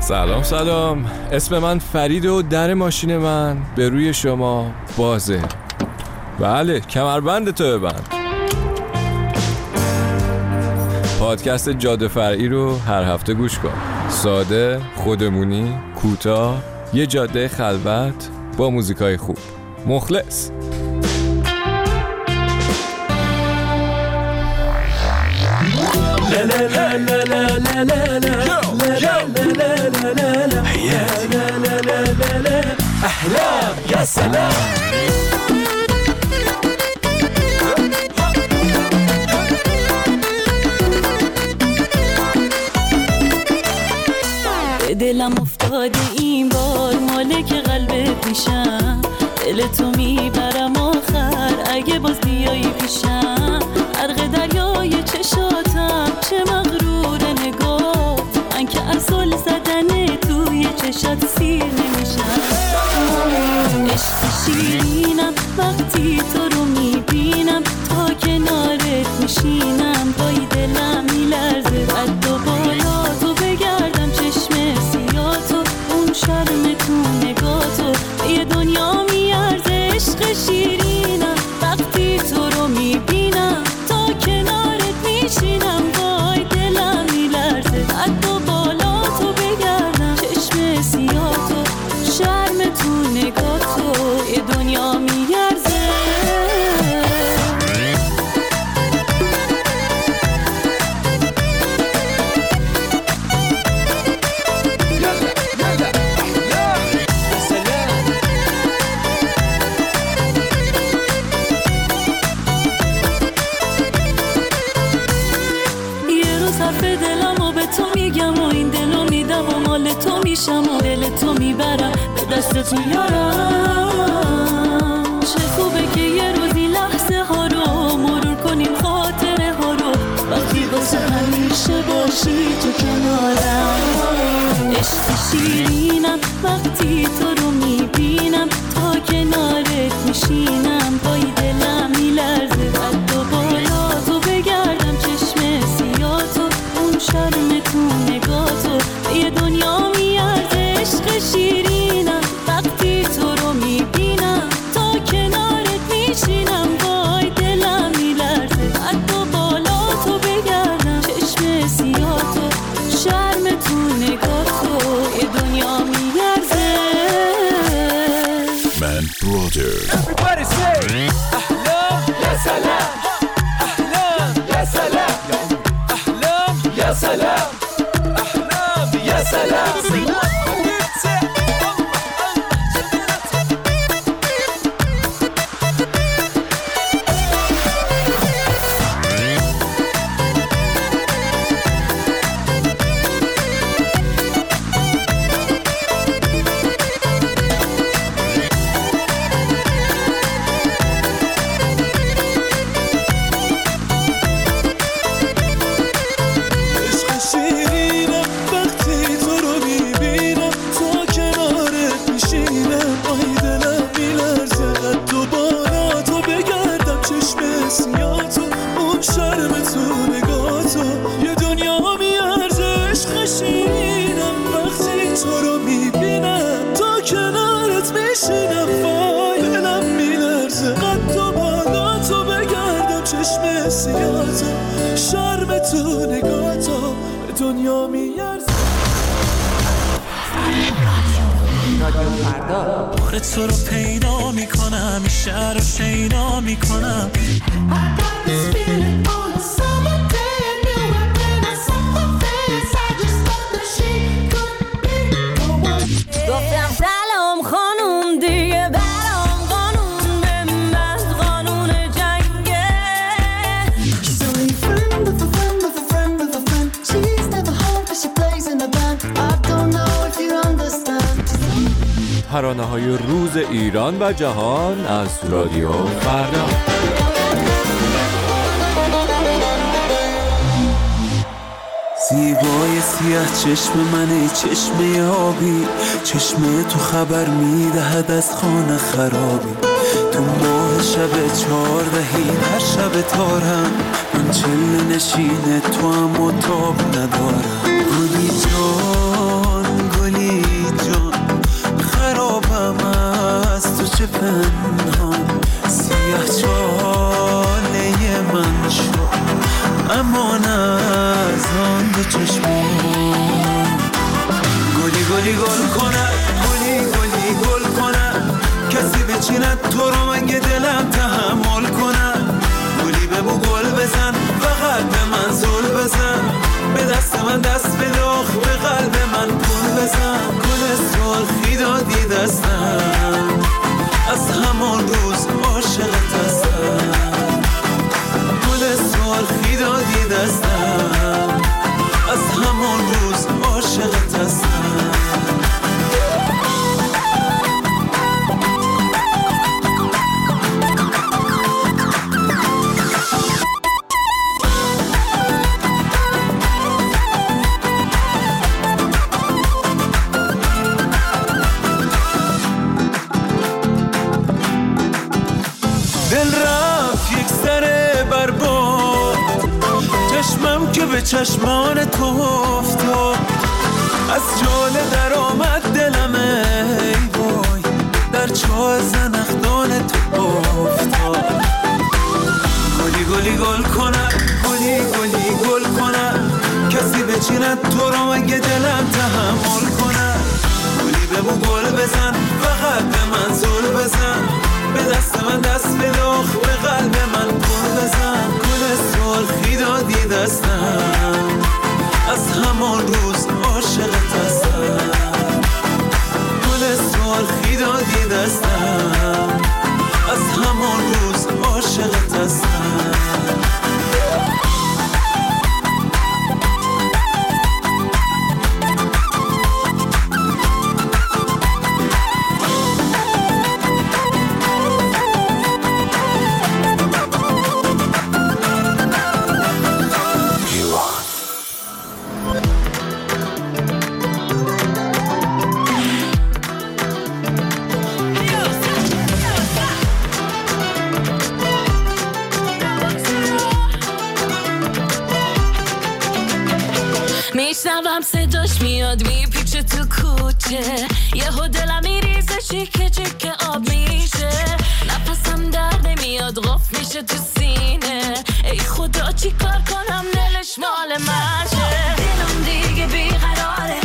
سلام سلام. اسم من فرید و در ماشین من. به روی شما بازه. بله کمربند تو ببند پادکست جاده فرعی رو هر هفته گوش کن. ساده خودمونی کوتاه یه جاده خلوت با موزیکای خوب. مخلص. أحلام يا سلام دلم افتادی این بار مالک قلب پیشم. دل تو می‌برم آخر. اگه باز بیایی پیشم. تو یارم چه خوبه که یه روزی لحظه ها رو مرور کنیم خاطره ها رو. وقتی واسه همیشه باشی تو کنارم. عشق شیرینم وقتی 12h. فردا. آره تو رو پیدا می‌کنم شهر رو شیدا می‌کنم. ایران و جهان از رادیو فردا. زیبای سیاه چشم منه چشم آبی. چشم تو خبر می‌دهد از خانه خرابی. تو ماه شب چهاردهی هر شب تارم. من چل نشین تو هم و تاب ندارم. پنهان سیاه چاله من شد. امان از آن دو چشمان گلی گلی گل کند گلی گلی گل کند. کسی بچیند تو رو مگه دلم تحمل کنم گلی ببو گل بزن فقط به من زل بزن. به دست من دست آخ به قلب من گل بزن. از به چشمان تو افتاد. از جاله در آمد دلم ای وای در چاه زنخدان تو افتاد. گلی گلی گل کنم گلی گلی گل کنم. کسی بچیند تو رو مگه دلم تحمل میشنوم صداش میاد میپیچه تو کوچه. یهو دلم میریزه چیکه چیکه آب میشه. نفسم در نمیاد غف میشه تو سینه. ای خدا چی کار کنم؟ دلش مال منشه. دلم دیگه بیقراره.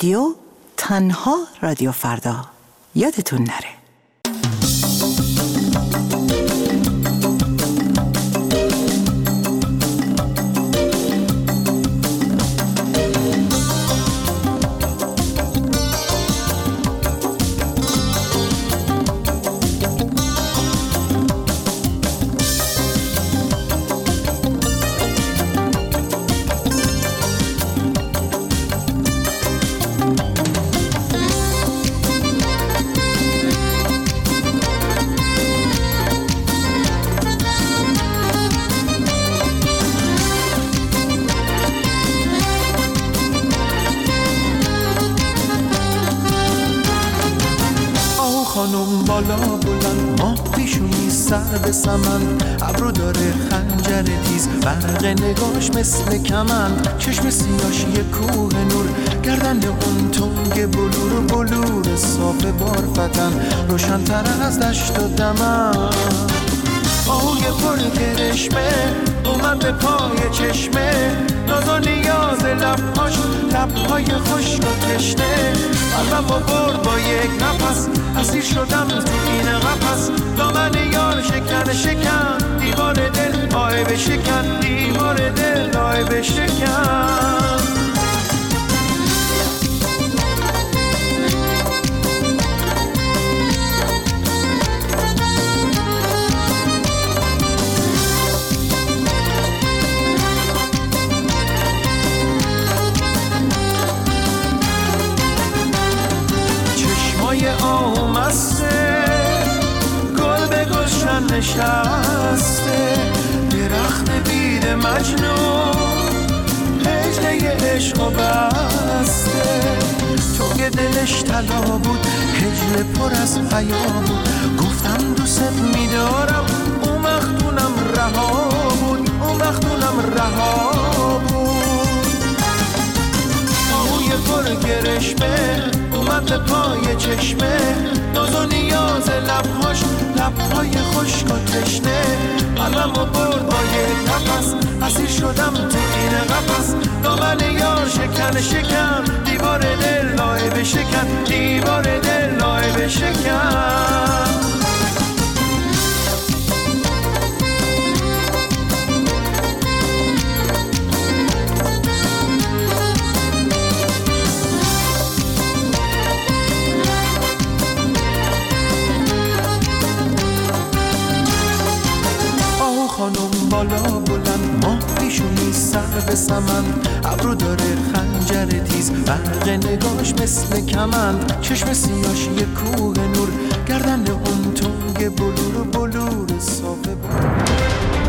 رادیو تنها رادیو فردا. یادتون نره. بلند. ماه پیشونی سر به سمن. ابرو داره خنجر تیز. برق نگاش مثل کمن. چشم سیاش یه کوه نور. گردن اون تنگ بلور بلور صاف بارفتن روشنتر از دشت و دمن. آهوی پر کرشمه اومد به پای چشمه. ناز و نیاز لبهاش لبهای خشک و تشنه. قلبم با برد با یک نفس اسیر شدم تو این قفس. دامن یار شکن شکن دیوار دل آه بشکن دیوار دل آه بشکن هجله عشق و بسته. تو که دلش طلا بود هجله پر از حیا بود. گفتم دوست میدارم اون وقتونم رها بود. اون وقتونم رها بود. آهوی پر گرشمه اومد به پای چشمه. ناز و نیاز لبهاش لبهای خشک و تشنه. قلم و برد با یک نفس اسیر شدم شکن شکن دیوار دل لای بشکن دیوار دل لای بشکن خانم بالا بلند. ما پیشونی سر به سمن. ابرو داره خنجر تیز. برق نگاش مثل کمند چشم سیاش یه کوه نور. گردن اون تنگ بلور بلور صافه بود